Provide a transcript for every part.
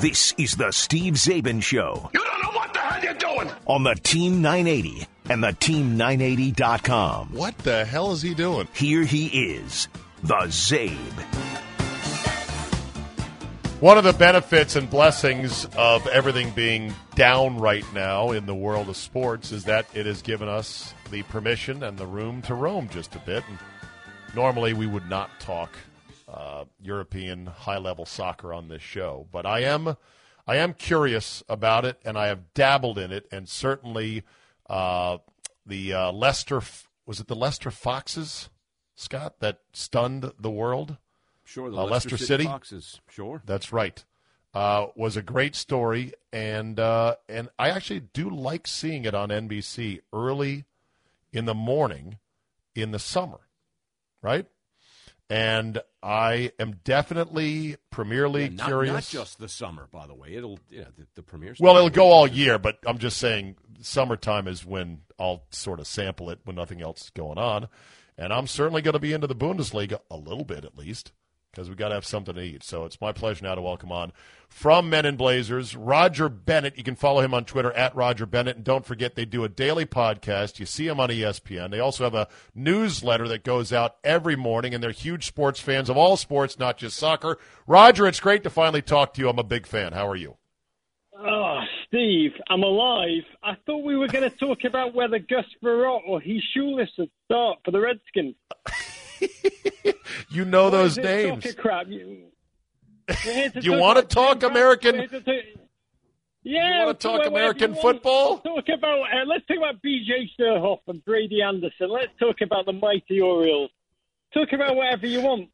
This is the Steve Czaban Show You don't know what the hell you're doing. on the Team 980 and the Team980.com. What the hell is he doing? Here he is, the Czabe. One of the benefits and blessings of everything being down right now in the world of sports is that it has given us the permission and the room to roam just a bit. And normally we would not talk uh, European high level soccer on this show, but I am I am curious about it, and I have dabbled in it, and certainly uh, the uh, Leicester was it the Leicester Foxes, Scott, that stunned the world. Sure, the Uh, Leicester City? Foxes. Sure. That's right. Uh, was a great story, and uh, and I actually do like seeing it on NBC early in the morning in the summer, right? And I am definitely Premier League Yeah, not, curious. not just the summer, by the way. It'll yeah, the, the premieres. well, it'll go all year, but I'm just saying summertime is when I'll sort of sample it when nothing else is going on, and I'm certainly going to be into the Bundesliga a little bit at least because we got to have something to eat. So it's my pleasure now to welcome on from Men in Blazers, Roger Bennett. You can follow him on Twitter at Roger Bennett. And don't forget, they do a daily podcast. You see him on ESPN. They also have a newsletter that goes out every morning, and they're huge sports fans of all sports, not just soccer. Roger, it's great to finally talk to you. I'm a big fan. How are you? Oh, Steve, I'm alive. I thought we were going to talk about whether Gus Frerotte or Heath Shuler would start for the Redskins. You know those What is this names. crap? You, we're here to You talk American- We're here to talk- Yeah, American football? Let's talk about uh, let's talk about B.J. Surhoff and Brady Anderson. Let's talk about the mighty Orioles. Talk about whatever you want.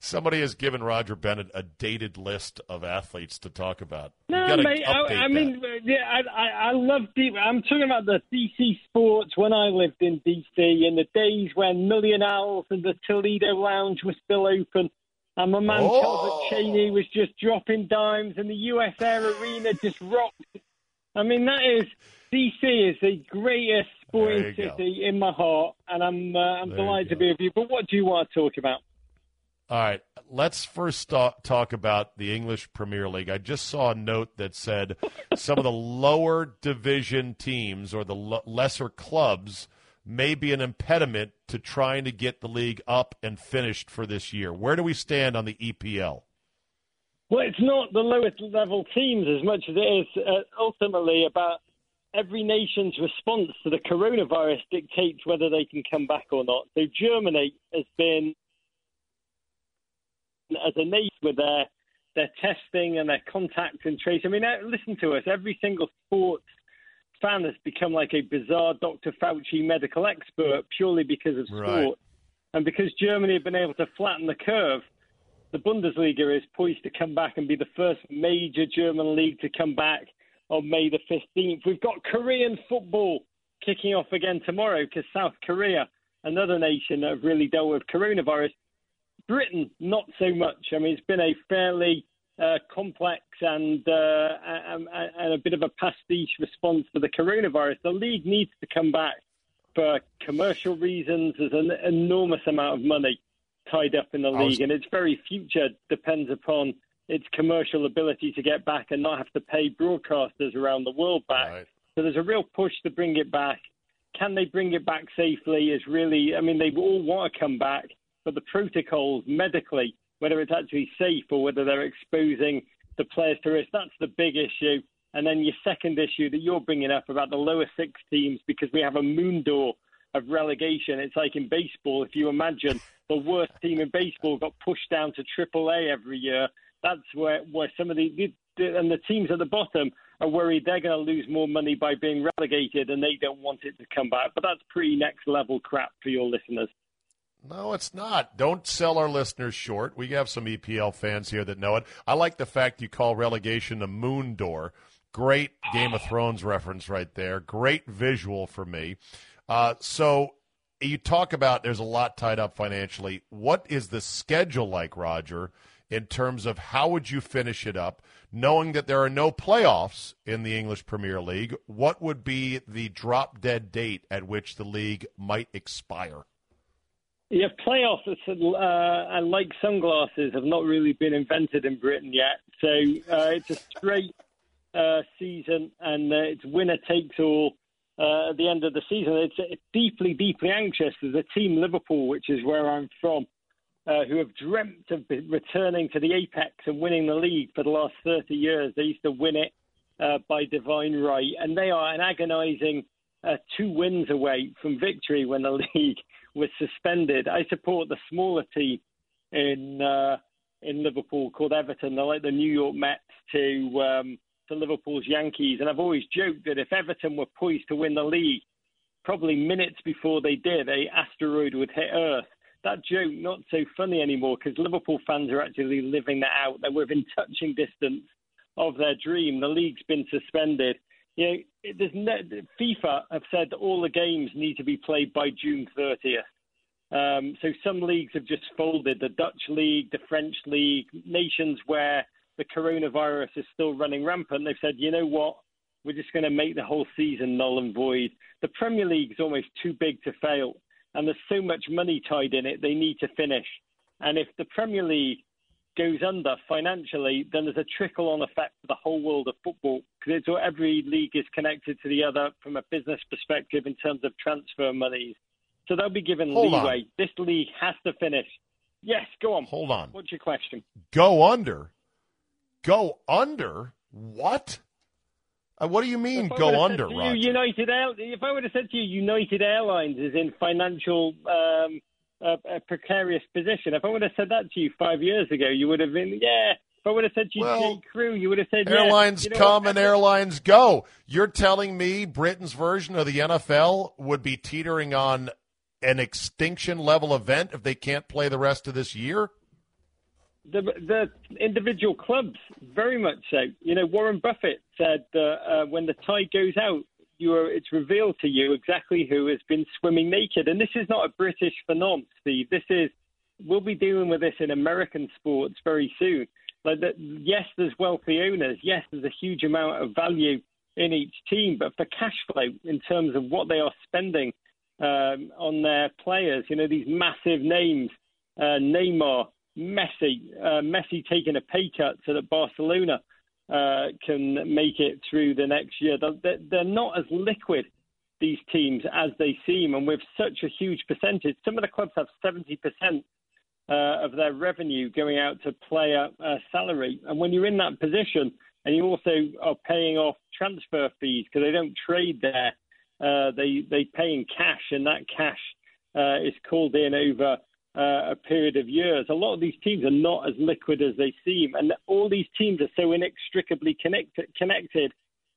Somebody has given Roger Bennett a dated list of athletes to talk about. No, mate. I, I mean, uh, yeah, I, I, I love deep. I'm talking about the DC sports when I lived in DC in the days when Millie and Al's and the Toledo Lounge was still open, and my man Oh. Calbert Cheaney was just dropping dimes, and the US Air Arena just rocked. I mean, that is DC is the greatest sporting you go. city in my heart, and I'm uh, I'm There delighted to be with you. But what do you want to talk about? All right, let's first ta- talk about the English Premier League. I just saw a note that said some of the lower division teams or the l- lesser clubs may be an impediment to trying to get the league up and finished for this year. Where do we stand on the EPL? Well, it's not the lowest level teams as much as it is uh, ultimately about every nation's response to the coronavirus dictates whether they can come back or not. So Germany has been, as a nation, with their their testing and their contact and trace. I mean, uh, listen to us. Every single sports fan has become like a bizarre Dr. Fauci medical expert purely because of sport. Right. And because Germany have been able to flatten the curve, the Bundesliga is poised to come back and be the first major German league to come back on May the 15th. We've got Korean football kicking off again tomorrow because South Korea, another nation that have really dealt with coronavirus. Britain, not so much. I mean, it's been a fairly uh, complex and, uh, and, and a bit of a pastiche response to the coronavirus. The league needs to come back for commercial reasons. There's an enormous amount of money tied up in the I was- league, and its very future depends upon its commercial ability to get back and not have to pay broadcasters around the world back. Right. So there's a real push to bring it back. Can they bring it back safely? Is really, I mean, they all want to come back, but the protocols medically, whether it's actually safe or whether they're exposing the players to risk, that's the big issue. And then your second issue that you're bringing up about the lower six teams, because we have a moon door of relegation. It's like in baseball. If you imagine the worst team in baseball got pushed down to Triple A every year, that's where where some of the, the and the teams at the bottom are worried they're going to lose more money by being relegated, and they don't want it to come back. But that's pretty next level crap for your listeners. No, it's not. Don't sell our listeners short. We have some EPL fans here that know it. I like the fact you call relegation a moon door. Great Game of Thrones reference right there. Great visual for me. Uh, so you talk about there's a lot tied up financially. What is the schedule like, Roger, in terms of how would you finish it up? Knowing that there are no playoffs in the English Premier League, what would be the drop dead date at which the league might expire? Yeah, playoffs uh, and like sunglasses have not really been invented in Britain yet. So uh, it's a straight uh, season, and uh, it's winner takes all uh, at the end of the season. It's, it's deeply, deeply anxious. There's a team, Liverpool, which is where I'm from, uh, who have dreamt of returning to the apex and winning the league for the last 30 years. They used to win it by divine right, and they are an agonising two wins away from victory when the league was suspended. I support the smaller team in uh, in Liverpool called Everton. They're like the New York Mets to um, to Liverpool's Yankees, and I've always joked that if Everton were poised to win the league, probably minutes before they did, a asteroid would hit Earth. That joke not so funny anymore because Liverpool fans are actually living that out. They're within touching distance of their dream. The league's been suspended. You know, there's FIFA have said that all the games need to be played by June 30th. Um, so some leagues have just folded. The Dutch league, the French league, nations where the coronavirus is still running rampant. They've said, you know what? We're just going to make the whole season null and void. The Premier League is almost too big to fail, and there's so much money tied in it. They need to finish. And if the Premier League goes under financially, then there's a trickle on effect for the whole world of football because every league is connected to the other from a business perspective in terms of transfer monies. So they'll be given Hold leeway. On. This league has to finish. Yes, go on. Hold on. What's your question? Go under? Go under? What? Uh, what do you mean go under, you, United Air, If I would have said to you United Airlines is in financial um, a, a, precarious position. If I would have said that to you five years ago, you would have been, yeah. If I would have said to you, well, crew, you would have said, airlines yeah. you know come and airlines go. You're telling me Britain's version of the NFL would be teetering on an extinction level event if they can't play the rest of this year? The, the individual clubs, very much so. You know, Warren Buffett said that uh, when the tide goes out, you are, it's revealed to you exactly who has been swimming naked. And this is not a British phenomenon, Steve. This is we'll be dealing with this in American sports very soon. Like that, yes, there's wealthy owners. Yes, there's a huge amount of value in each team, but for cash flow in terms of what they are spending um, on their players, you know, these massive names, uh, Neymar, Messi, uh, Messi taking a pay cut so that Barcelona uh, can make it through the next year. They're, they're not as liquid, these teams, as they seem. And with such a huge percentage, some of the clubs have 70% uh, of their revenue going out to player uh, salary. And when you're in that position and you also are paying off transfer fees because they don't trade there, uh, they, they pay in cash, and that cash uh, is called in over uh, a period of years. A lot of these teams are not as liquid as they seem, and all these teams are so inextricably connected, connected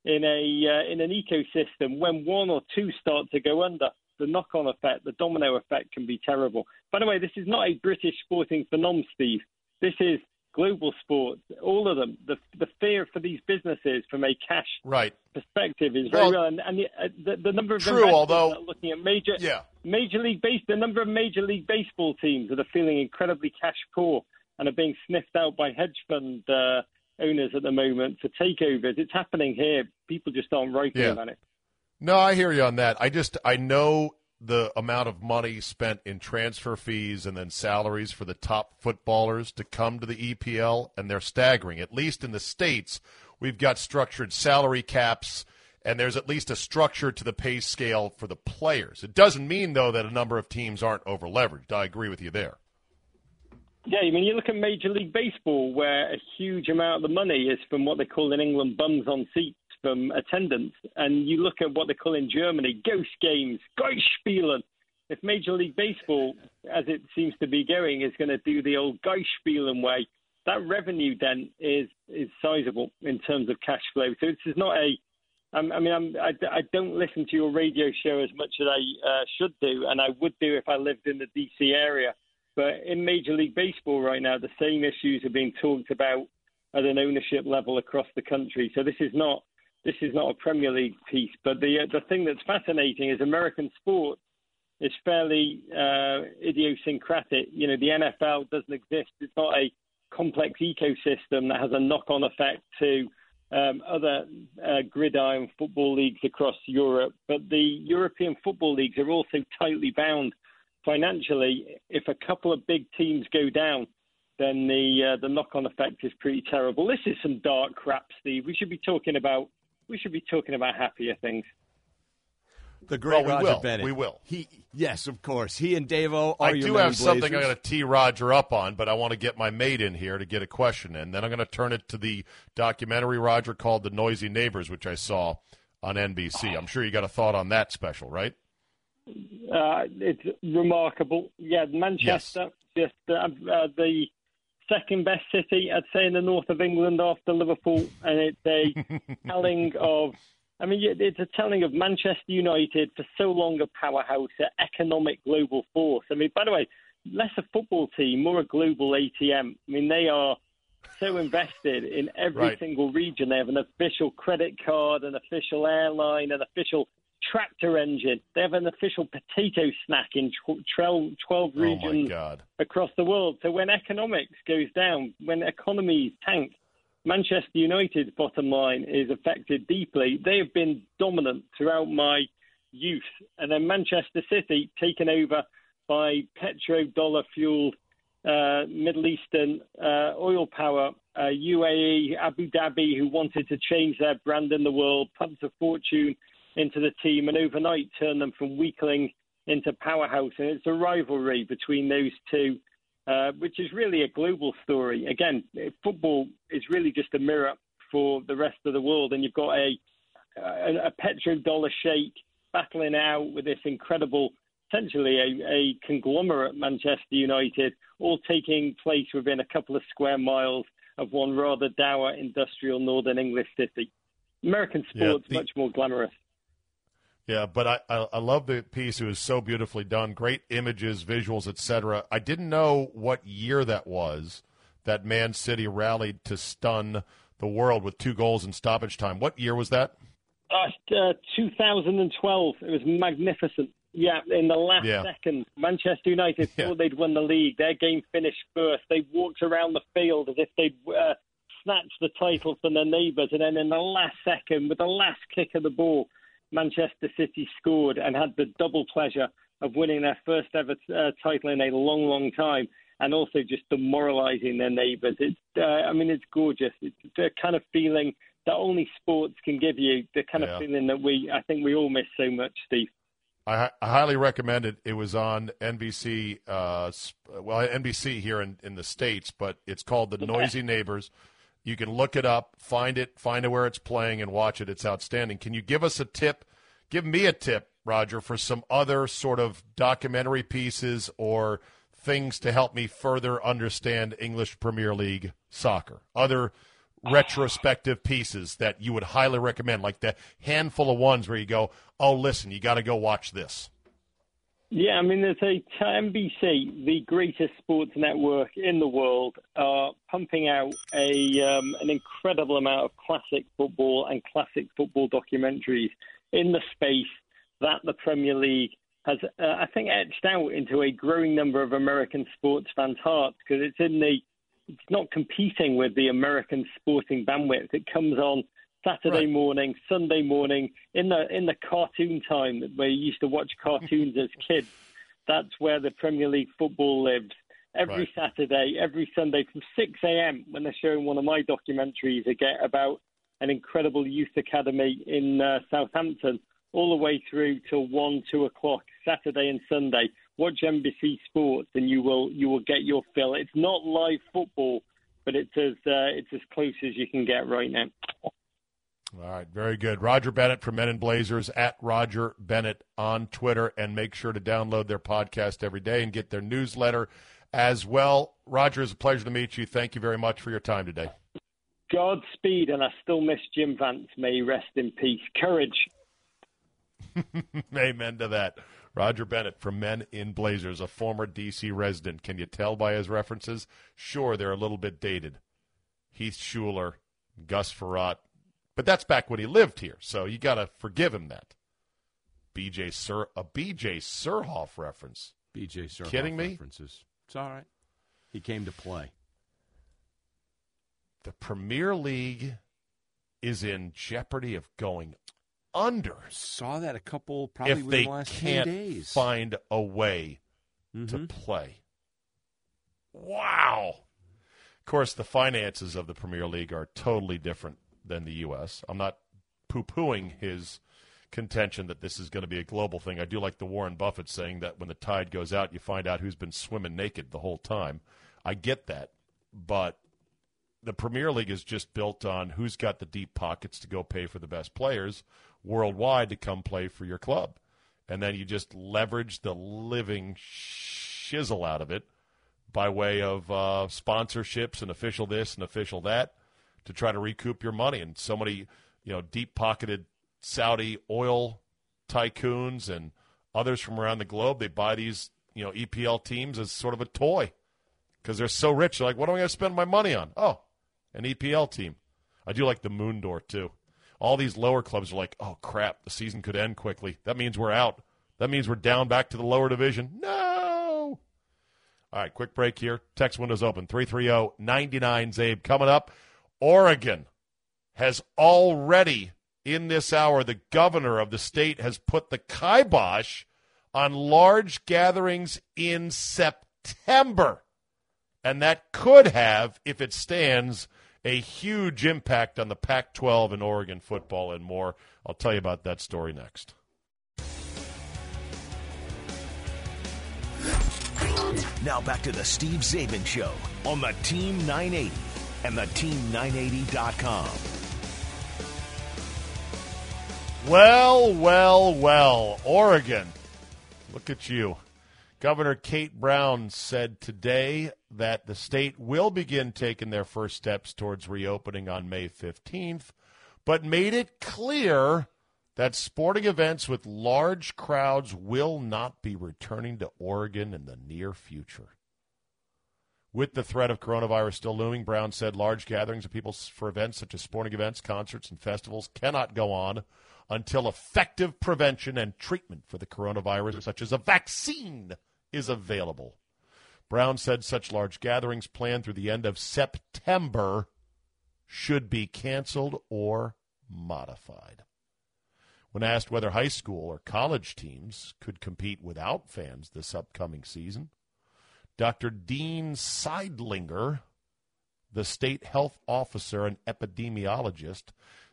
in a uh, in an ecosystem. When one or two start to go under, the knock-on effect, the domino effect, can be terrible. By the way, this is not a British sporting phenomenon, Steve. This is global sports, all of them, the the fear for these businesses from a cash right. perspective is very well, real. And, and the, uh, the, the, number of true, although looking at major yeah. Major league base, the number of major league baseball teams that are feeling incredibly cash poor and are being sniffed out by hedge fund uh, owners at the moment for takeovers. It's happening here. People just aren't writing yeah. about it. No, I hear you on that. I just I know the amount of money spent in transfer fees and then salaries for the top footballers to come to the EPL, and they're staggering. At least in the States, we've got structured salary caps, and there's at least a structure to the pay scale for the players. It doesn't mean, though, that a number of teams aren't over leveraged. I agree with you there. Yeah, I mean, you look at Major League Baseball, where a huge amount of the money is from what they call in England bums on seats from attendance. And you look at what they call in Germany ghost games, Geistspielen. If Major League Baseball, as it seems to be going, is going to do the old Geistspielen way, that revenue then is is sizable in terms of cash flow. So this is not a I mean, I'm, I, I don't listen to your radio show as much as I uh, should do, and I would do if I lived in the DC area. But in Major League Baseball right now, the same issues are being talked about at an ownership level across the country. So this is not this is not a Premier League piece, but the uh, the thing that's fascinating is American sport is fairly uh, idiosyncratic. You know, the NFL doesn't exist. It's not a complex ecosystem that has a knock-on effect to um, other uh, gridiron football leagues across Europe. But the European football leagues are also tightly bound financially, if a couple of big teams go down, then the uh, the knock on effect is pretty terrible. This is some dark crap, Steve. We should be talking about we should be talking about happier things. The great Well, we Roger will. Bennett. We will. He yes, of course. He and Davo are I your do main have something I'm going to tee Roger up on, but I want to get my mate in here to get a question in. Then I'm going to turn it to the documentary Roger called The Noisy Neighbors, which I saw on NBC. I'm sure you got a thought on that special, right? Uh, it's remarkable. Yeah, Manchester, just uh, uh, the second best city, I'd say, in the north of England after Liverpool, and it's a telling of. I mean, it's a telling of Manchester United for so long a powerhouse, an economic global force. I mean, by the way, less a football team, more a global ATM. I mean, they are so invested in every Right. single region. They have an official credit card, an official airline, an official tractor engine. They have an official potato snack in 12, 12 Oh regions God! across the world. So when economics goes down, when economies tank, Manchester United's bottom line is affected deeply. They have been dominant throughout my youth. And then Manchester City taken over by petrodollar fueled uh, Middle Eastern uh, oil power, uh, UAE, Abu Dhabi, who wanted to change their brand in the world, pumped a fortune into the team, and overnight turned them from weakling into powerhouse. And it's a rivalry between those two, uh, which is really a global story. Again, football is really just a mirror for the rest of the world, and you've got a a, a petrodollar shake battling out with this incredible, essentially a, a conglomerate Manchester United, all taking place within a couple of square miles of one rather dour industrial northern English city. American Yeah, sports the- much more glamorous. Yeah, but I, I I love the piece. It was so beautifully done. Great images, visuals, etc. I didn't know what year that was that Man City rallied to stun the world with two goals in stoppage time. What year was that? Uh, 2012. It was magnificent. Yeah, in the last Yeah. second, Manchester United Yeah. thought they'd won the league. Their game finished first. They walked around the field as if they'd uh, snatched the title from their neighbours. And then in the last second, with the last kick of the ball, Manchester City scored and had the double pleasure of winning their first ever uh, title in a long, long time. And also just demoralising their neighbours. It's, uh, I mean, it's gorgeous. It's the kind of feeling that only sports can give you. The kind Yeah. of feeling that we, I think, we all miss so much, Steve. I, I highly recommend it. It was on NBC, uh, well, NBC here in, in the States, but it's called The Noisy Neighbors. You can look it up, find it, find where it's playing, and watch it. It's outstanding. Can you give us a tip? Give me a tip, Roger, for some other sort of documentary pieces or things to help me further understand English Premier League soccer. Other retrospective pieces that you would highly recommend, like the handful of ones where you go, oh, listen, you got to go watch this. Yeah, I mean, there's a NBC, the greatest sports network in the world, are pumping out a um, an incredible amount of classic football and classic football documentaries in the space that the Premier League has, uh, I think, etched out into a growing number of American sports fans' hearts because it's in the it's not competing with the American sporting bandwidth. It comes on Saturday Right. morning, Sunday morning, in the in the cartoon time where you used to watch cartoons as kids. That's where the Premier League football lives. Every Right. Saturday, every Sunday from 6 a.m. when they're showing one of my documentaries again about an incredible youth academy in uh, Southampton, all the way through till one, two o'clock Saturday and Sunday. Watch NBC Sports, and you will you will get your fill. It's not live football, but it's as uh, it's as close as you can get right now. All right, very good. Roger Bennett from Men in Blazers at Roger Bennett on Twitter, and make sure to download their podcast every day and get their newsletter as well. Roger, it's a pleasure to meet you. Thank you very much for your time today. Godspeed, and I still miss Jim Vance. May he rest in peace. Courage. Amen to that. Roger Bennett from Men in Blazers, a former D.C. resident. Can you tell by his references? Sure, they're a little bit dated. Heath Shuler, Gus Frerotte, but that's back when he lived here, so you got to forgive him that. B.J. Sir, a B.J. Surhoff reference. BJ Surhoff Kidding me? references. It's all right. He came to play. The Premier League is in jeopardy of going under Saw that a couple probably if within the last can't ten days. find a way to mm-hmm. play. Wow. Of course, the finances of the Premier League are totally different than the U.S. I'm not poo pooing his contention that this is going to be a global thing. I do like the Warren Buffett saying that when the tide goes out, you find out who's been swimming naked the whole time. I get that. But the Premier League is just built on who's got the deep pockets to go pay for the best players worldwide to come play for your club. And then you just leverage the living shizzle out of it by way of uh, sponsorships and official this and official that to try to recoup your money. And so many, you know, deep pocketed Saudi oil tycoons and others from around the globe, they buy these, you know, EPL teams as sort of a toy because they're so rich. They're like, what am I going to spend my money on? Oh, an EPL team. I do like the Moon Door too. All these lower clubs are like, oh crap, the season could end quickly. That means we're out. That means we're down back to the lower division. No. All right, quick break here. Text windows open 330 99 Czabe. Coming up, Oregon has already, in this hour, the governor of the state has put the kibosh on large gatherings in September. And that could have, if it stands, a huge impact on the Pac 12 and Oregon football and more. I'll tell you about that story next. Now back to the Steve Czaban Show on the Team 980 and the Team980.com. Well, well, well. Oregon. Look at you. Governor Kate Brown said today that the state will begin taking their first steps towards reopening on May 15th, but made it clear that sporting events with large crowds will not be returning to Oregon in the near future. With the threat of coronavirus still looming, Brown said large gatherings of people for events such as sporting events, concerts, and festivals cannot go on until effective prevention and treatment for the coronavirus, such as a vaccine, is available. Brown said such large gatherings planned through the end of September should be canceled or modified. When asked whether high school or college teams could compete without fans this upcoming season, Dr. Dean Sidelinger, the state health officer and epidemiologist,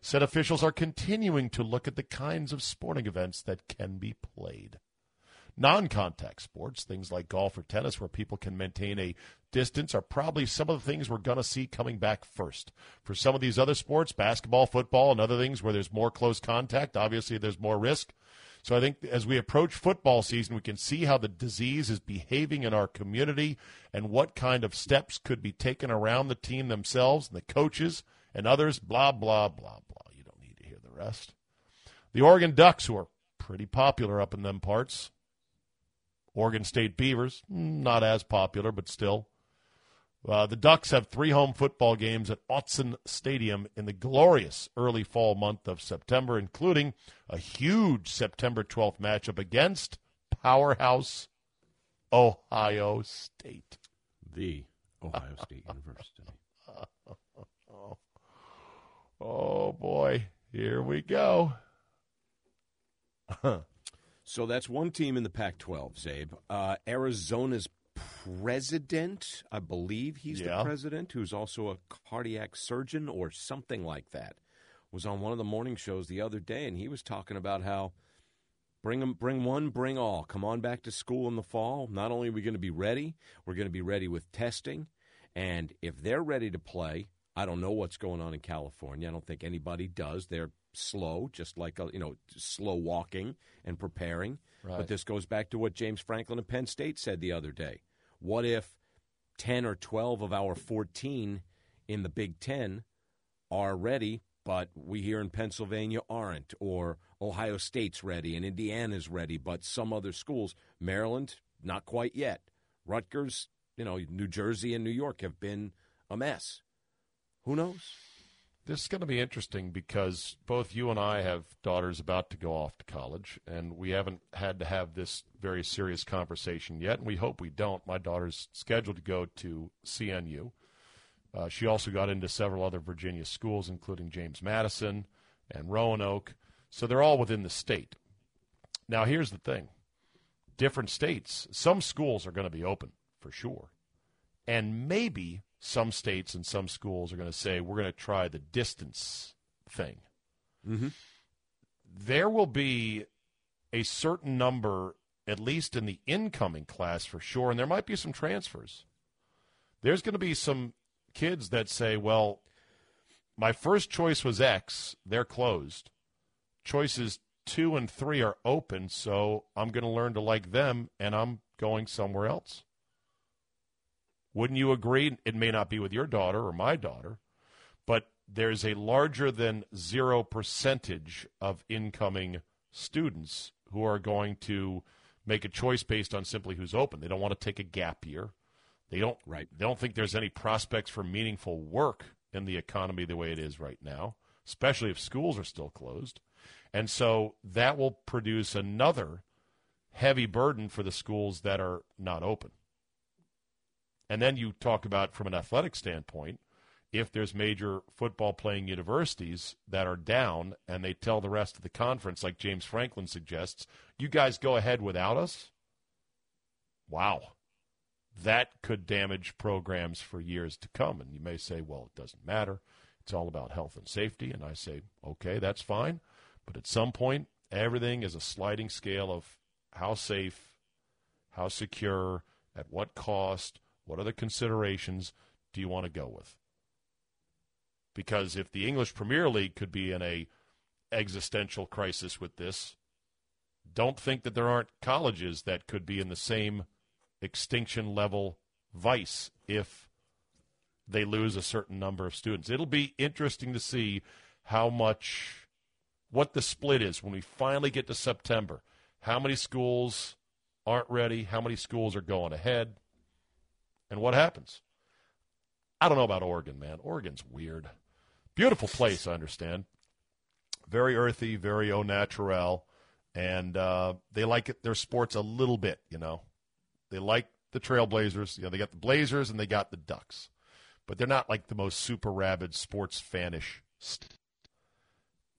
said officials are continuing to look at the kinds of sporting events that can be played. Non contact sports, things like golf or tennis, where people can maintain a distance, are probably some of the things we're going to see coming back first. For some of these other sports, basketball, football, and other things where there's more close contact, obviously there's more risk. So I think as we approach football season, we can see how the disease is behaving in our community and what kind of steps could be taken around the team themselves and the coaches and others, blah, blah, blah, blah. You don't need to hear the rest. The Oregon Ducks, who are pretty popular up in them parts, Oregon State Beavers, not as popular, but still. Uh, the Ducks have three home football games at Autzen Stadium in the glorious early fall month of September, including a huge September 12th matchup against powerhouse Ohio State. The Ohio State University. Oh, boy. Here we go. So that's one team in the Pac 12, Czabe. Uh, Arizona's president, I believe he's Yeah. the president, who's also a cardiac surgeon or something like that, was on one of the morning shows the other day, and he was talking about how bring 'em- bring one, bring all. Come on back to school in the fall. Not only are we going to be ready, we're going to be ready with testing, and if they're ready to play, I don't know what's going on in California. I don't think anybody does. They're slow, just like a, you know, slow walking and preparing. Right. But this goes back to what James Franklin of Penn State said the other day. What if 10 or 12 of our 14 in the Big 10 are ready, but we here in Pennsylvania aren't, or Ohio State's ready and Indiana's ready, but some other schools, Maryland, not quite yet. Rutgers, you know, New Jersey and New York have been a mess. Who knows? This is going to be interesting because both you and I have daughters about to go off to college, and we haven't had to have this very serious conversation yet, and we hope we don't. My daughter's scheduled to go to CNU. Uh, she also got into several other Virginia schools, including James Madison and Roanoke. So they're all within the state. Now, here's the thing different states, some schools are going to be open for sure. And maybe some states and some schools are going to say, we're going to try the distance thing. Mm-hmm. There will be a certain number, at least in the incoming class for sure, and there might be some transfers. There's going to be some kids that say, well, my first choice was X, they're closed. Choices two and three are open, so I'm going to learn to like them, and I'm going somewhere else. Wouldn't you agree? It may not be with your daughter or my daughter, but there's a larger than zero percentage of incoming students who are going to make a choice based on simply who's open. They don't want to take a gap year. They don't right. They don't think there's any prospects for meaningful work in the economy the way it is right now, especially if schools are still closed. And so that will produce another heavy burden for the schools that are not open. And then you talk about from an athletic standpoint, if there's major football playing universities that are down and they tell the rest of the conference, like James Franklin suggests, you guys go ahead without us. Wow. That could damage programs for years to come. And you may say, well, it doesn't matter. It's all about health and safety. And I say, okay, that's fine. But at some point, everything is a sliding scale of how safe, how secure, at what cost, what other considerations do you want to go with? Because if the English Premier League could be in a existential crisis with this, don't think that there aren't colleges that could be in the same extinction level vice if they lose a certain number of students. It'll be interesting to see how much what the split is when we finally get to September. How many schools aren't ready? How many schools are going ahead? And what happens? I don't know about Oregon, man. Oregon's weird. Beautiful place, I understand. Very earthy, very au naturel, and uh, they like it, their sports a little bit. You know, they like the Trailblazers. You know, they got the Blazers and they got the Ducks, but they're not like the most super rabid sports fanish. St-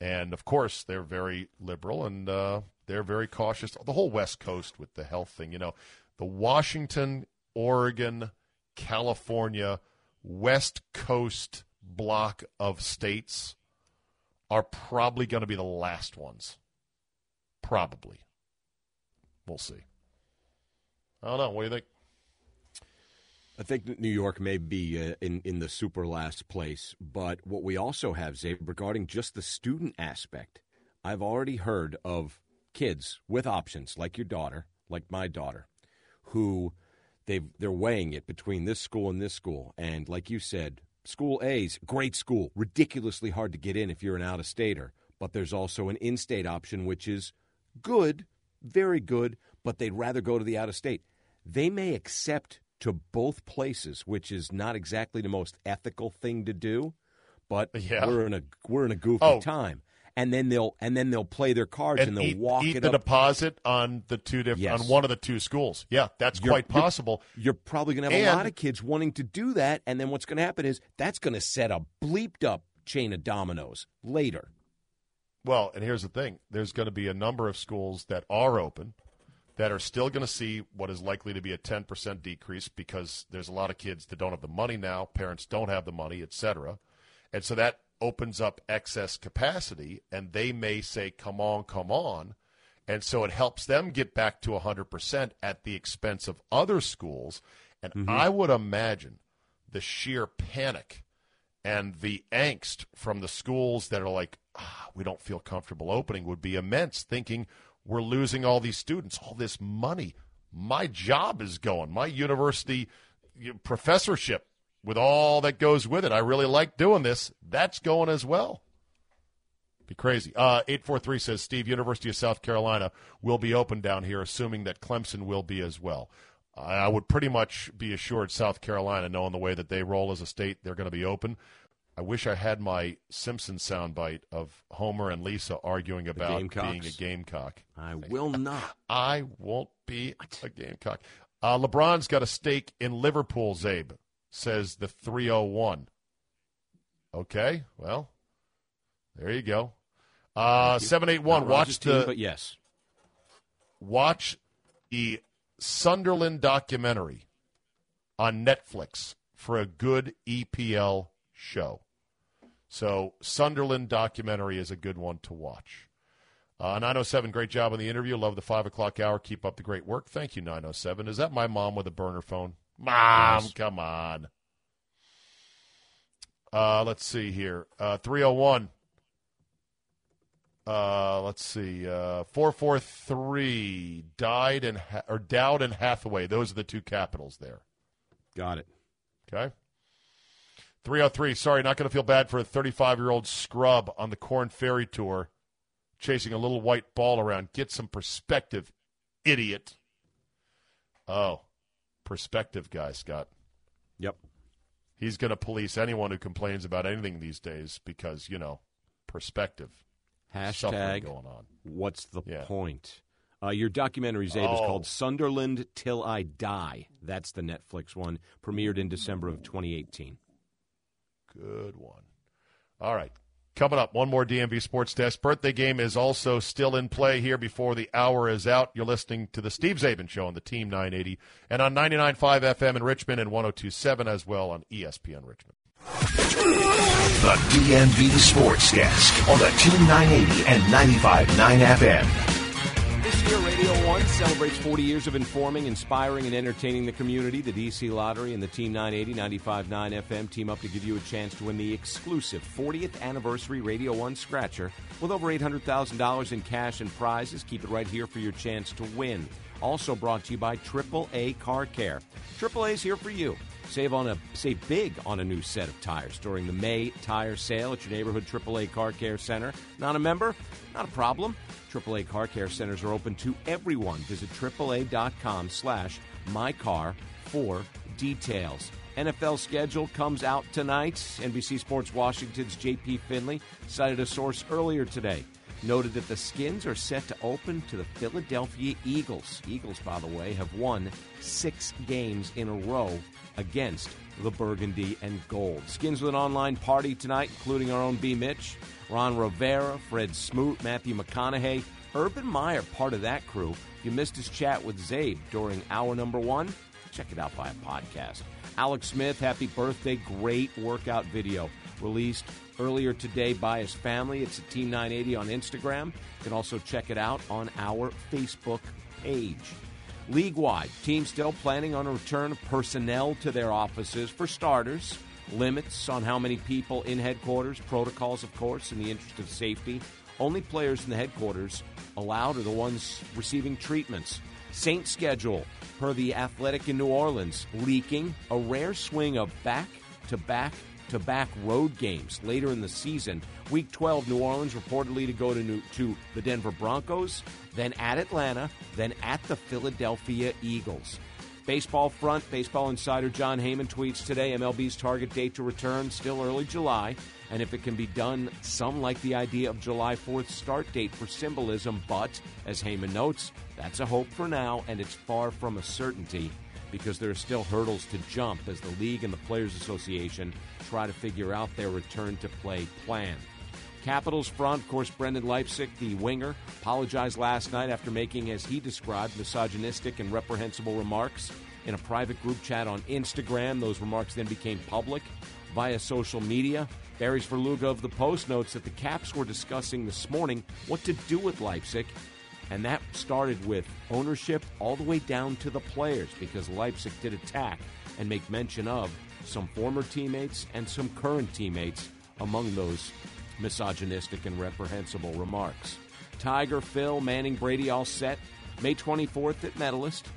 and of course, they're very liberal and uh, they're very cautious. The whole West Coast with the health thing, you know, the Washington, Oregon, California, West Coast block of states are probably going to be the last ones. Probably. We'll see. I don't know. What do you think? I think New York may be uh, in in the super last place, but what we also have, Czabe, regarding just the student aspect, I've already heard of kids with options, like your daughter, like my daughter, who they they're weighing it between this school and this school, and like you said, school A's great school, ridiculously hard to get in if you're an out of stater, but there's also an in-state option which is good, very good, but they'd rather go to the out of state. They may accept to both places, which is not exactly the most ethical thing to do. But yeah. we're in a we're in a goofy oh. time, and then they'll and then they'll play their cards and, and they'll eat, walk eat the up. deposit on the two different Yes. on one of the two schools. Yeah, that's You're- quite you're- possible. You're probably going to have a lot of kids wanting to do that, and then what's going to happen is that's going to set a bleeped up chain of dominoes later. Well, and here's the thing: there's going to be a number of schools that are open that are still going to see what is likely to be a 10% decrease because there's a lot of kids that don't have the money now, parents don't have the money, et cetera. And so that opens up excess capacity, and they may say, come on, come on. And so it helps them get back to 100% at the expense of other schools. And I would imagine the sheer panic and the angst from the schools that are like, ah, we don't feel comfortable opening would be immense, thinking we're losing all these students, all this money. My job is going, my university professorship with all that goes with it. I really like doing this. That's going as well. Be crazy. Uh, 843 says, Steve, University of South Carolina will be open down here, assuming that Clemson will be as well. I would pretty much be assured South Carolina, knowing the way that they roll as a state, they're going to be open. I wish I had my Simpson soundbite of Homer and Lisa arguing about being a gamecock. I will not. I won't be a gamecock. Uh, LeBron's got a stake in Liverpool, Czabe, says the 301. Okay, well, there you go. Uh, 781, Not Rogers' watch team, the but yes, watch the Sunderland documentary on Netflix for a good EPL show. So, Sunderland documentary is a good one to watch. Uh, 907, great job on the interview. Love the 5 o'clock hour. Keep up the great work. Thank you, 907. Is that my mom with a burner phone? Mom, Yes. come on. Uh, let's see here. Uh, 301. Uh, let's see. Uh, 443 died and ha- or Dowd and Hathaway. Those are the two capitals there. Got it. Okay. 303. Sorry, not going to feel bad for a 35 year old scrub on the Corn Ferry Tour chasing a little white ball around. Get some perspective, idiot. Oh, perspective guy, Scott. Yep. He's going to police anyone who complains about anything these days because, you know, perspective. Hashtag going on. What's the Yeah. point? Uh, your documentary, Czabe, is Oh. called Sunderland Till I Die. That's the Netflix one. Premiered in December of 2018. Good one. All right. Coming up, one more DMV Sports Desk. Birthday game is also still in play here before the hour is out. You're listening to the Steve Czaban Show on the Team 980 and on 99.5 FM in Richmond and 102.7 as well on ESPN Richmond. The DMV Sports Desk on the Team 980 and 95.9 FM. This year, Radio 1 celebrates 40 years of informing, inspiring, and entertaining the community. The DC Lottery and the Team 980 95.9 FM team up to give you a chance to win the exclusive 40th anniversary Radio 1 Scratcher with over $800,000 in cash and prizes. Keep it right here for your chance to win. Also brought to you by AAA Car Care. AAA is here for you. Save on a save big on a new set of tires during the May tire sale at your neighborhood AAA Car Care Center. Not a member? Not a problem. AAA Car Care Centers are open to everyone. Visit AAA.com slash mycar for details. NFL schedule comes out tonight. NBC Sports Washington's J.P. Finley cited a source earlier today. Noted that the Skins are set to open to the Philadelphia Eagles. Eagles, by the way, have won six games in a row against the Burgundy and Gold. Skins with an online party tonight, including our own B. Mitch, Ron Rivera, Fred Smoot, Matthew McConaughey, Urban Meyer, part of that crew. You missed his chat with Czabe during hour number one, check it out via podcast. Alex Smith, happy birthday. Great workout video released earlier today by his family. It's at Team 980 on Instagram. You can also check it out on our Facebook page. League wide, teams still planning on a return of personnel to their offices. For starters, limits on how many people in headquarters, protocols, of course, in the interest of safety. Only players in the headquarters allowed are the ones receiving treatments. Saint schedule, per the Athletic in New Orleans, leaking a rare swing of back to back to back road games later in the season. Week 12, New Orleans reportedly to go to, New, to the Denver Broncos, then at Atlanta, then at the Philadelphia Eagles. Baseball front, Baseball Insider Jon Heyman tweets today MLB's target date to return still early July. And if it can be done, some like the idea of July 4th start date for symbolism. But, as Heyman notes, that's a hope for now, and it's far from a certainty because there are still hurdles to jump as the league and the Players Association try to figure out their return to play plan. Capitals front, of course, Brendan Leipsic, the winger, apologized last night after making, as he described, misogynistic and reprehensible remarks in a private group chat on Instagram. Those remarks then became public via social media. Barry Svrluga of the Post notes that the Caps were discussing this morning what to do with Leipsic, and that started with ownership all the way down to the players because Leipsic did attack and make mention of some former teammates and some current teammates among those misogynistic and reprehensible remarks. Tiger, Phil, Manning, Brady all set. May 24th at Medalist.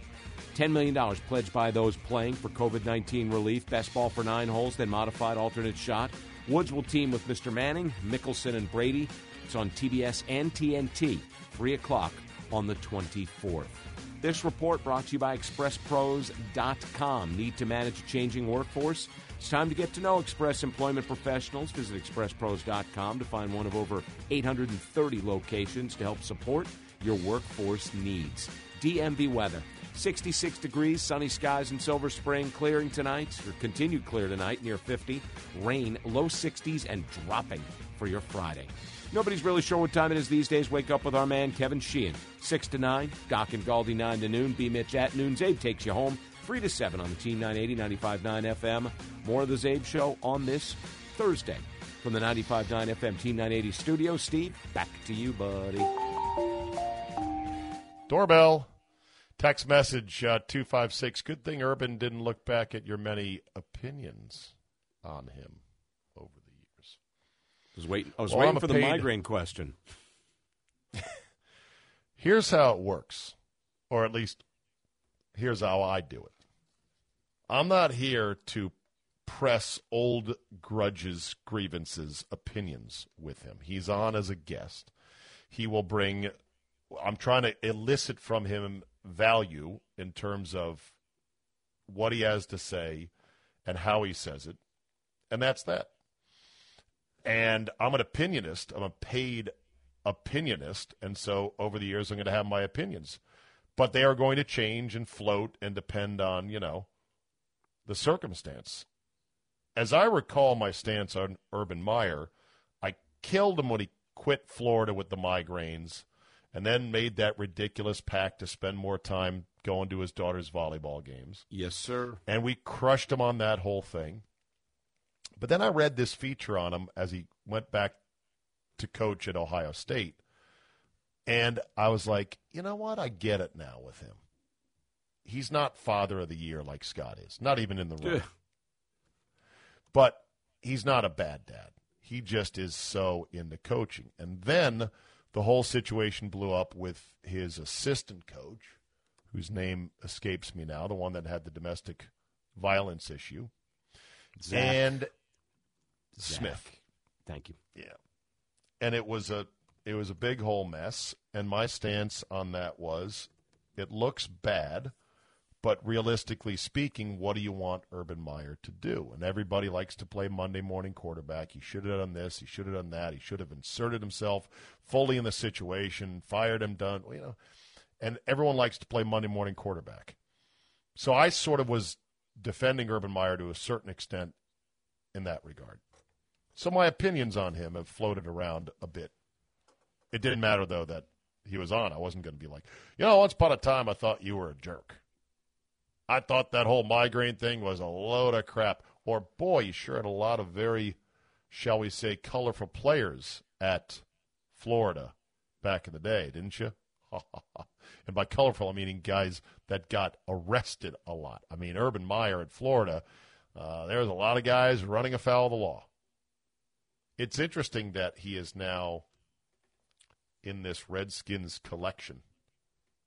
$10 million pledged by those playing for COVID 19 relief. Best ball for nine holes, then modified alternate shot. Woods will team with Mr. Manning, Mickelson, and Brady. It's on TBS and TNT, 3 o'clock on the 24th. This report brought to you by ExpressPros.com. Need to manage a changing workforce? It's time to get to know Express Employment Professionals. Visit ExpressPros.com to find one of over 830 locations to help support your workforce needs. DMV weather 66 degrees, sunny skies in Silver Spring, clearing tonight, or continued clear tonight, near 50. Rain, low 60s, and dropping for your Friday. Nobody's really sure what time it is these days. Wake up with our man Kevin Sheehan. 6 to 9, Doc and Galdi 9 to noon, B Mitch at noon. Czabe takes you home 3 to 7 on the Team 980, 95.9 FM. More of the Czabe Show on this Thursday. From the 95.9 FM Team 980 studio, Steve, back to you, buddy. Doorbell. Text message uh, 256. Good thing Urban didn't look back at your many opinions on him over the years. I was waiting, I was Well, waiting I'm for the paid- migraine question. Here's how it works, or at least here's how I do it. I'm not here to press old grudges, grievances, opinions with him. He's on as a guest. He will bring, I'm trying to elicit from him value in terms of what he has to say and how he says it. And that's that. And I'm an opinionist. I'm a paid opinionist. And so over the years, I'm going to have my opinions. But they are going to change and float and depend on, you know, the circumstance. As I recall my stance on Urban Meyer, I killed him when he quit Florida with the migraines and then made that ridiculous pact to spend more time going to his daughter's volleyball games Yes, sir. and we crushed him on that whole thing. But then I read this feature on him as he went back to coach at Ohio State, and I was like, you know what? I get it now with him. He's not father of the year like Scott is, not even in the Yeah. But he's not a bad dad. He just is so into coaching. And then the whole situation blew up with his assistant coach, whose name escapes me now, the one that had the domestic violence issue, Zach. and Zach. Smith. Thank you. Yeah. And it was a it was a big whole mess and my stance on that was it looks bad, but realistically speaking, what do you want Urban Meyer to do? And everybody likes to play Monday morning quarterback. He should have done this, he should have done that, he should have inserted himself fully in the situation, fired him, done, you know. And everyone likes to play Monday morning quarterback. So I sort of was defending Urban Meyer to a certain extent in that regard. So my opinions on him have floated around a bit. It didn't matter though that he was on. I wasn't going to be like, you know, once upon a time I thought you were a jerk. I thought that whole migraine thing was a load of crap. Or boy, you sure had a lot of very, shall we say, colorful players at Florida back in the day, didn't you? and by colorful, I'm meaning guys that got arrested a lot. I mean, Urban Meyer at Florida, uh, there's a lot of guys running afoul of the law it's interesting that he is now in this Redskins collection.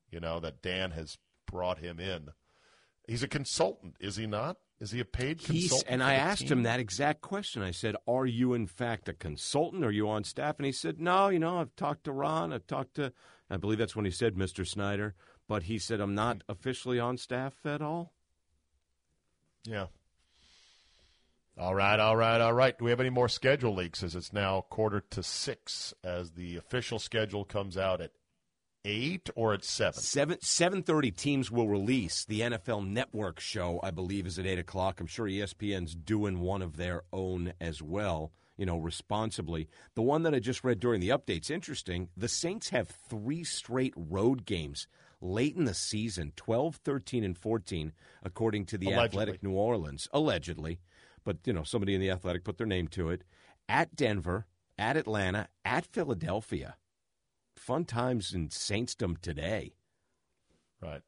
You know, that Dan has brought him in. He's a consultant, is he not? Is he a paid He's, consultant? and I asked team? him that exact question. I said, Are you, in fact, a consultant? Are you on staff? And he said, No, you know, I've talked to Ron. I've talked to, I believe that's when he said Mr. Snyder. But he said, I'm not hmm. officially on staff at all. Yeah. All right, all right, all right. Do we have any more schedule leaks as it's now quarter to six as the official schedule comes out at eight or at seven? Seven seven thirty teams will release the NFL Network show. I believe is at eight o'clock. I'm sure ESPN's doing one of their own as well. You know, responsibly. The one that I just read during the update's interesting. The Saints have three straight road games late in the season 12, 13, and 14, according to the Allegedly. Athletic New Orleans. Allegedly. But, you know, somebody in the Athletic put their name to it. At Denver, at Atlanta, at Philadelphia. Fun times in Saintsdom today. Right.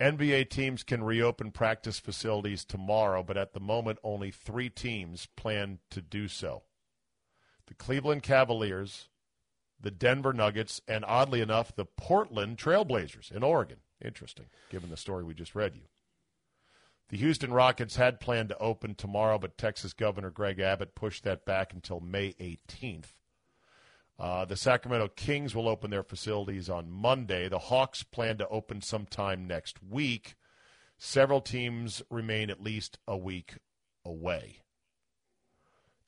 NBA teams can reopen practice facilities tomorrow, but at the moment, only three teams plan to do so the Cleveland Cavaliers, the Denver Nuggets, and oddly enough, the Portland Trailblazers in Oregon. Interesting, given the story we just read you. The Houston Rockets had planned to open tomorrow, but Texas Governor Greg Abbott pushed that back until May 18th. Uh, the Sacramento Kings will open their facilities on Monday. The Hawks plan to open sometime next week. Several teams remain at least a week away.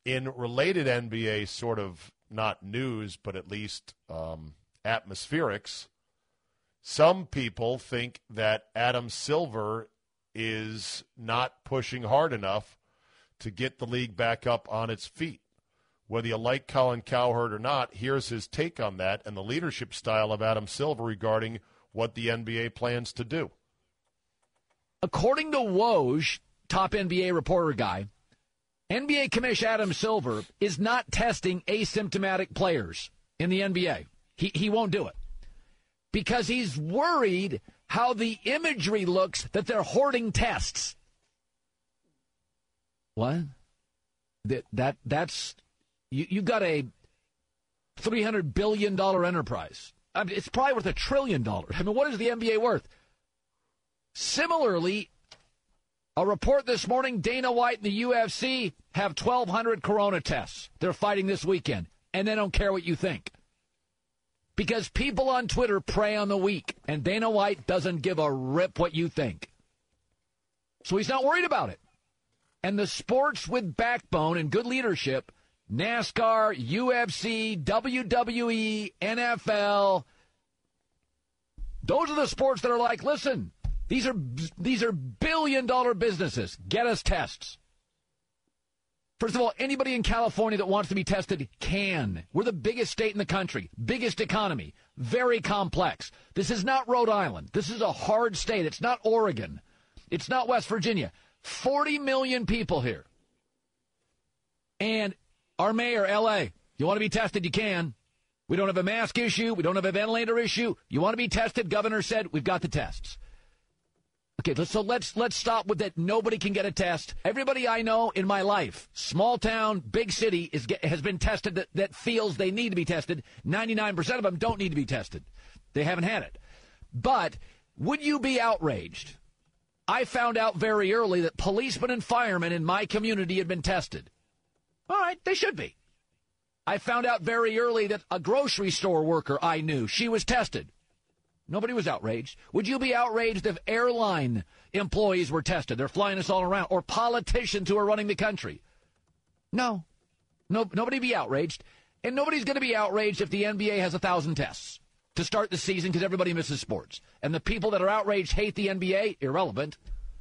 In related NBA, sort of not news, but at least um, atmospherics, some people think that Adam Silver is not pushing hard enough to get the league back up on its feet. Whether you like Colin Cowherd or not, here's his take on that and the leadership style of Adam Silver regarding what the NBA plans to do. According to Woj, top NBA reporter guy, NBA Commissioner Adam Silver is not testing asymptomatic players in the NBA. He, he won't do it because he's worried how the imagery looks that they're hoarding tests. What? That, that that's you, you got a $300 billion enterprise. I mean, it's probably worth a trillion dollars. I mean, what is the NBA worth? Similarly, a report this morning Dana White and the UFC have 1,200 corona tests. They're fighting this weekend, and they don't care what you think. Because people on Twitter prey on the weak, and Dana White doesn't give a rip what you think. So he's not worried about it. And the sports with backbone and good leadership NASCAR, UFC, WWE, NFL. Those are the sports that are like, listen, these are these are billion dollar businesses. Get us tests. First of all, anybody in California that wants to be tested can. We're the biggest state in the country, biggest economy, very complex. This is not Rhode Island. This is a hard state. It's not Oregon. It's not West Virginia. 40 million people here. And our mayor, L.A., you want to be tested, you can. We don't have a mask issue. We don't have a ventilator issue. You want to be tested? Governor said we've got the tests. Okay, so let's let's stop with that. Nobody can get a test. Everybody I know in my life, small town, big city, is has been tested that, that feels they need to be tested. Ninety nine percent of them don't need to be tested. They haven't had it. But would you be outraged? I found out very early that policemen and firemen in my community had been tested. All right, they should be. I found out very early that a grocery store worker I knew, she was tested. Nobody was outraged. Would you be outraged if airline employees were tested? They're flying us all around. Or politicians who are running the country? No. No, nobody be outraged. And nobody's going to be outraged if the NBA has a thousand tests to start the season because everybody misses sports. And the people that are outraged hate the NBA, irrelevant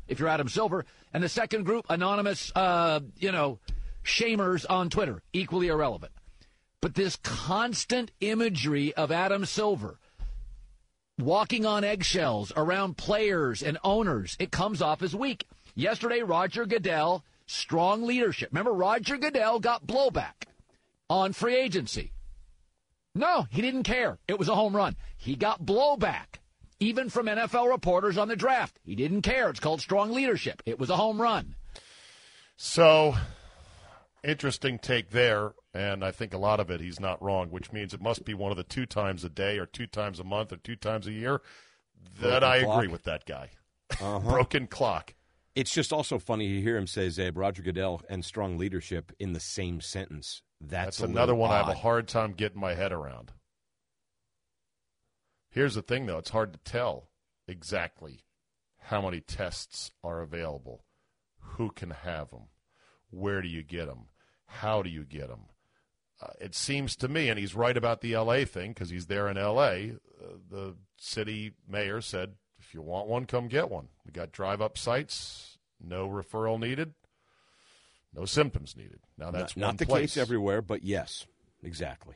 if you're Adam Silver. And the second group, anonymous, uh, you know, shamers on Twitter, equally irrelevant. But this constant imagery of Adam Silver walking on eggshells around players and owners, it comes off as weak. Yesterday, Roger Goodell, strong leadership. Remember, Roger Goodell got blowback on free agency. No, he didn't care. It was a home run. He got blowback, even from NFL reporters on the draft. He didn't care. It's called strong leadership. It was a home run. So, interesting take there. And I think a lot of it he's not wrong, which means it must be one of the two times a day or two times a month or two times a year that Broken I clock. agree with that guy. Uh-huh. Broken clock. It's just also funny to hear him say, Czabe, Roger Goodell and strong leadership in the same sentence. That's, That's another one I have a hard time getting my head around. Here's the thing, though it's hard to tell exactly how many tests are available, who can have them, where do you get them, how do you get them. Uh, it seems to me, and he's right about the L.A. thing because he's there in L.A. Uh, the city mayor said, if you want one, come get one. We got drive up sites, no referral needed, no symptoms needed. Now that's not, not the place. case everywhere, but yes, exactly.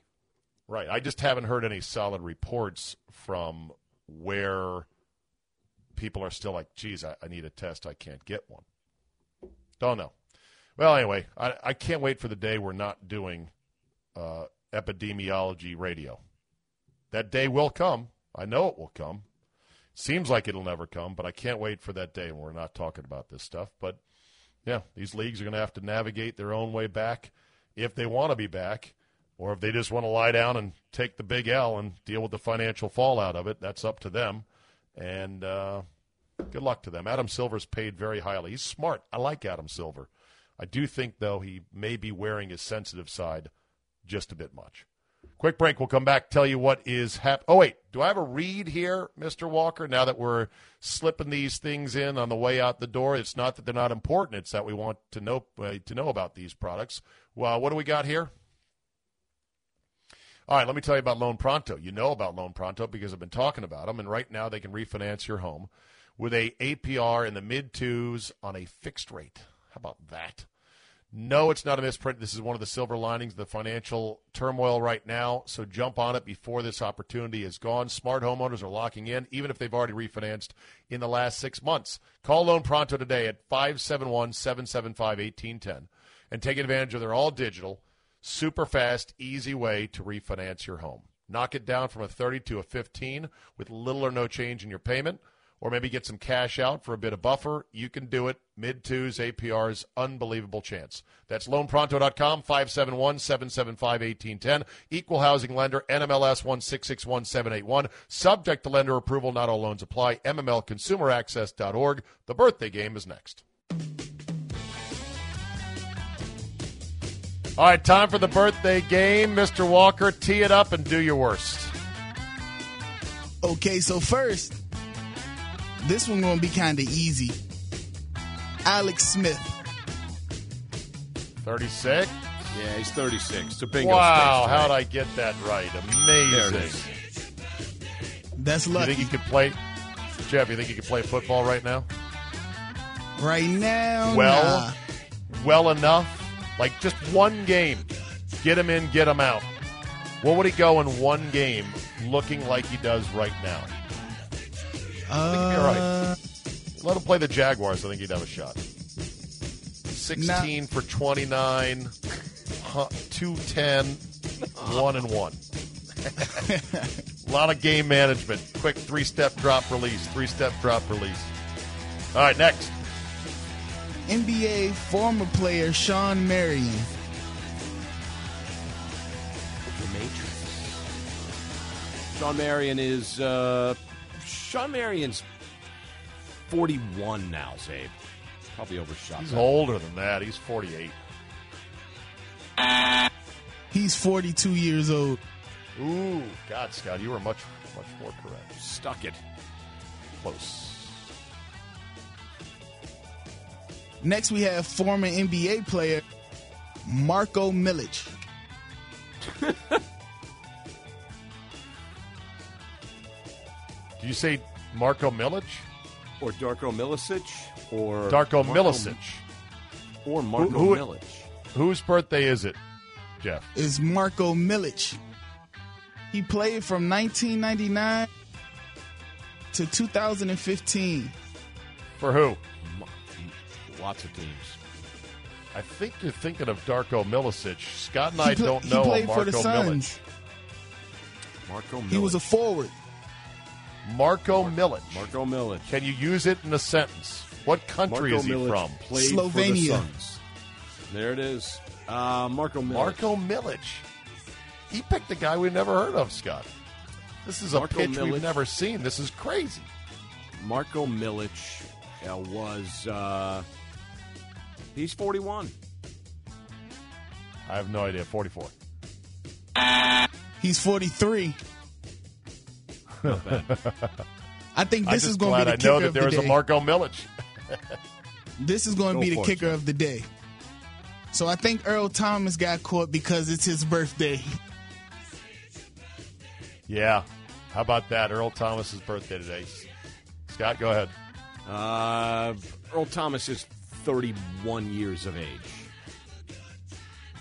Right. I just haven't heard any solid reports from where people are still like, geez, I, I need a test. I can't get one. Don't know. Well, anyway, I, I can't wait for the day we're not doing uh, epidemiology radio. That day will come. I know it will come. Seems like it'll never come, but I can't wait for that day when we're not talking about this stuff. But yeah, these leagues are going to have to navigate their own way back if they want to be back, or if they just want to lie down and take the big L and deal with the financial fallout of it. That's up to them. And uh, good luck to them. Adam Silver's paid very highly. He's smart. I like Adam Silver. I do think, though, he may be wearing his sensitive side just a bit much. Quick break. We'll come back, tell you what is happening. Oh, wait. Do I have a read here, Mr. Walker, now that we're slipping these things in on the way out the door? It's not that they're not important. It's that we want to know, uh, to know about these products. Well, what do we got here? All right, let me tell you about Loan Pronto. You know about Loan Pronto because I've been talking about them, and right now they can refinance your home with a APR in the mid twos on a fixed rate. How about that? No, it's not a misprint. This is one of the silver linings of the financial turmoil right now. So jump on it before this opportunity is gone. Smart homeowners are locking in, even if they've already refinanced in the last six months. Call Loan Pronto today at 571 775 1810 and take advantage of their all digital, super fast, easy way to refinance your home. Knock it down from a 30 to a 15 with little or no change in your payment or maybe get some cash out for a bit of buffer, you can do it. Mid twos, APRs, unbelievable chance. That's loanpronto.com, 571 775 1810. Equal housing lender, NMLS 1661781. Subject to lender approval, not all loans apply. MMLconsumeraccess.org. The birthday game is next. All right, time for the birthday game. Mr. Walker, tee it up and do your worst. Okay, so first, this one gonna be kind of easy. Alex Smith. 36? Yeah, he's 36. It's a bingo Wow, space, how'd? I get that right? Amazing. That's That's You lucky. think he could play, Jeff? You think he could play football right now? right now, Well, nah. well enough. Like just one game, get him in, get him out. What would he go in one game, looking like he does right now? I think he'd be all right. Let him play the Jaguars. I think he'd have a shot. Sixteen for twenty-nine, hu- two ten, one and one. a lot of game management. Quick three-step drop release. Three-step drop release. All right, next. NBA former player Shawn Marion. The Matrix. Shawn Marion is uh, Shawn Marion's 41 now, Czabe. Probably overshot. He's that. older than that. He's forty-eight. He's 42 years old. Ooh, God, Scott, you were much, much more correct. Stuck it. Close. Next, we have former NBA player Marko Milic. Did you say Marko Milic? Or Darko Milicic. Or Darko Marko- Milicic. Or Marco Who- who- Milic. Whose birthday is it, Jeff? is Marko Milic. He played from 1999 to 2015. For who? Lots of teams. I think you're thinking of Darko Milicic. Scott and He I pla- don't he know played Marco for the Milic. Marko Milic. He was a forward. Marko Milic. Marko Milic. Can you use it in a sentence? What country Marco is he Milic from? Played For the Slovenia. There it is. Uh, Marko Milic. Marko Milic. He picked a guy we've never heard of, Scott. This is a Marco pitch Milic. we've never seen. This is crazy. Marko Milic uh, was. Uh, he's 41. I have no idea. 44. He's 43. I think I'm this is going to be I the know kicker that of there the is a. Marko Milic. This is going to Go be the for it, kicker of the day. So I think Earl Thomas got caught because it's his birthday. Yeah. How about that? Earl Thomas's birthday today. Scott, go ahead. Uh, Earl Thomas is 31 years of age.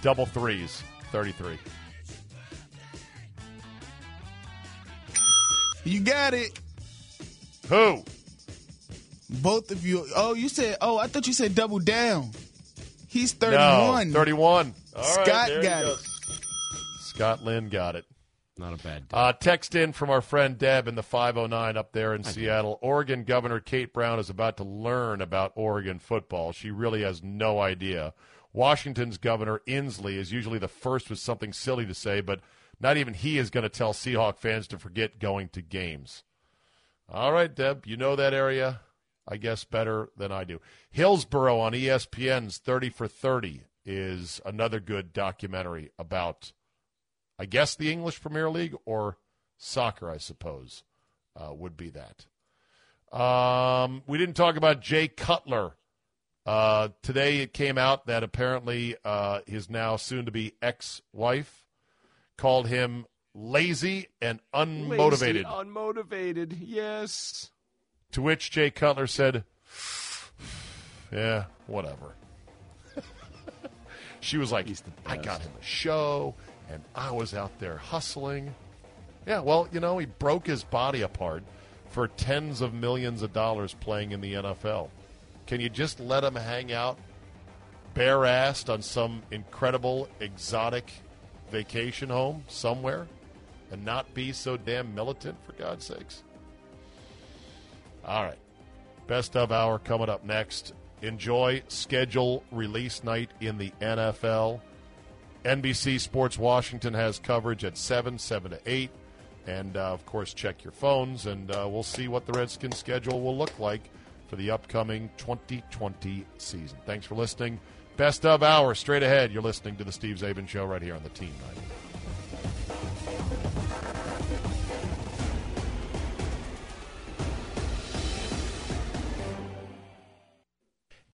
Double threes. 33. You got it. Who? Both of you. Oh, you said. Oh, I thought you said double down. He's No, 31. 31. Scott there he got it. Scott Lynn got it. Not a bad day. Uh, text in from our friend Deb in the 509 up there in Seattle. Oregon Governor Kate Brown is about to learn about Oregon football. She really has no idea. Washington's Governor Inslee is usually the first with something silly to say, but not even he is going to tell Seahawk fans to forget going to games. All right, Deb, you know that area, I guess, better than I do. Hillsborough on ESPN's 30 for 30 is another good documentary about I guess the English Premier League or soccer, I suppose, uh, would be that. Um, we didn't talk about Jay Cutler. Uh, today it came out that apparently uh, his now soon to be ex wife called him lazy and unmotivated. Lazy, unmotivated. Yes. to which Jay Cutler said, Yeah, whatever. she was like, I got him a show, and I was out there hustling. Yeah, well, you know, he broke his body apart for tens of millions of dollars playing in the NFL. Can you just let him hang out bare assed on some incredible, exotic vacation home somewhere and not be so damn militant, for God's sakes? All right. Best of hour coming up next. Enjoy schedule release night in the NFL. NBC Sports Washington has coverage at 7, 7 to 8. And, uh, of course, check your phones, and uh, we'll see what the Redskins schedule will look like for the upcoming 2020 season. Thanks for listening. Best of hour straight ahead. You're listening to the Steve Czaban Show right here on the Team 90.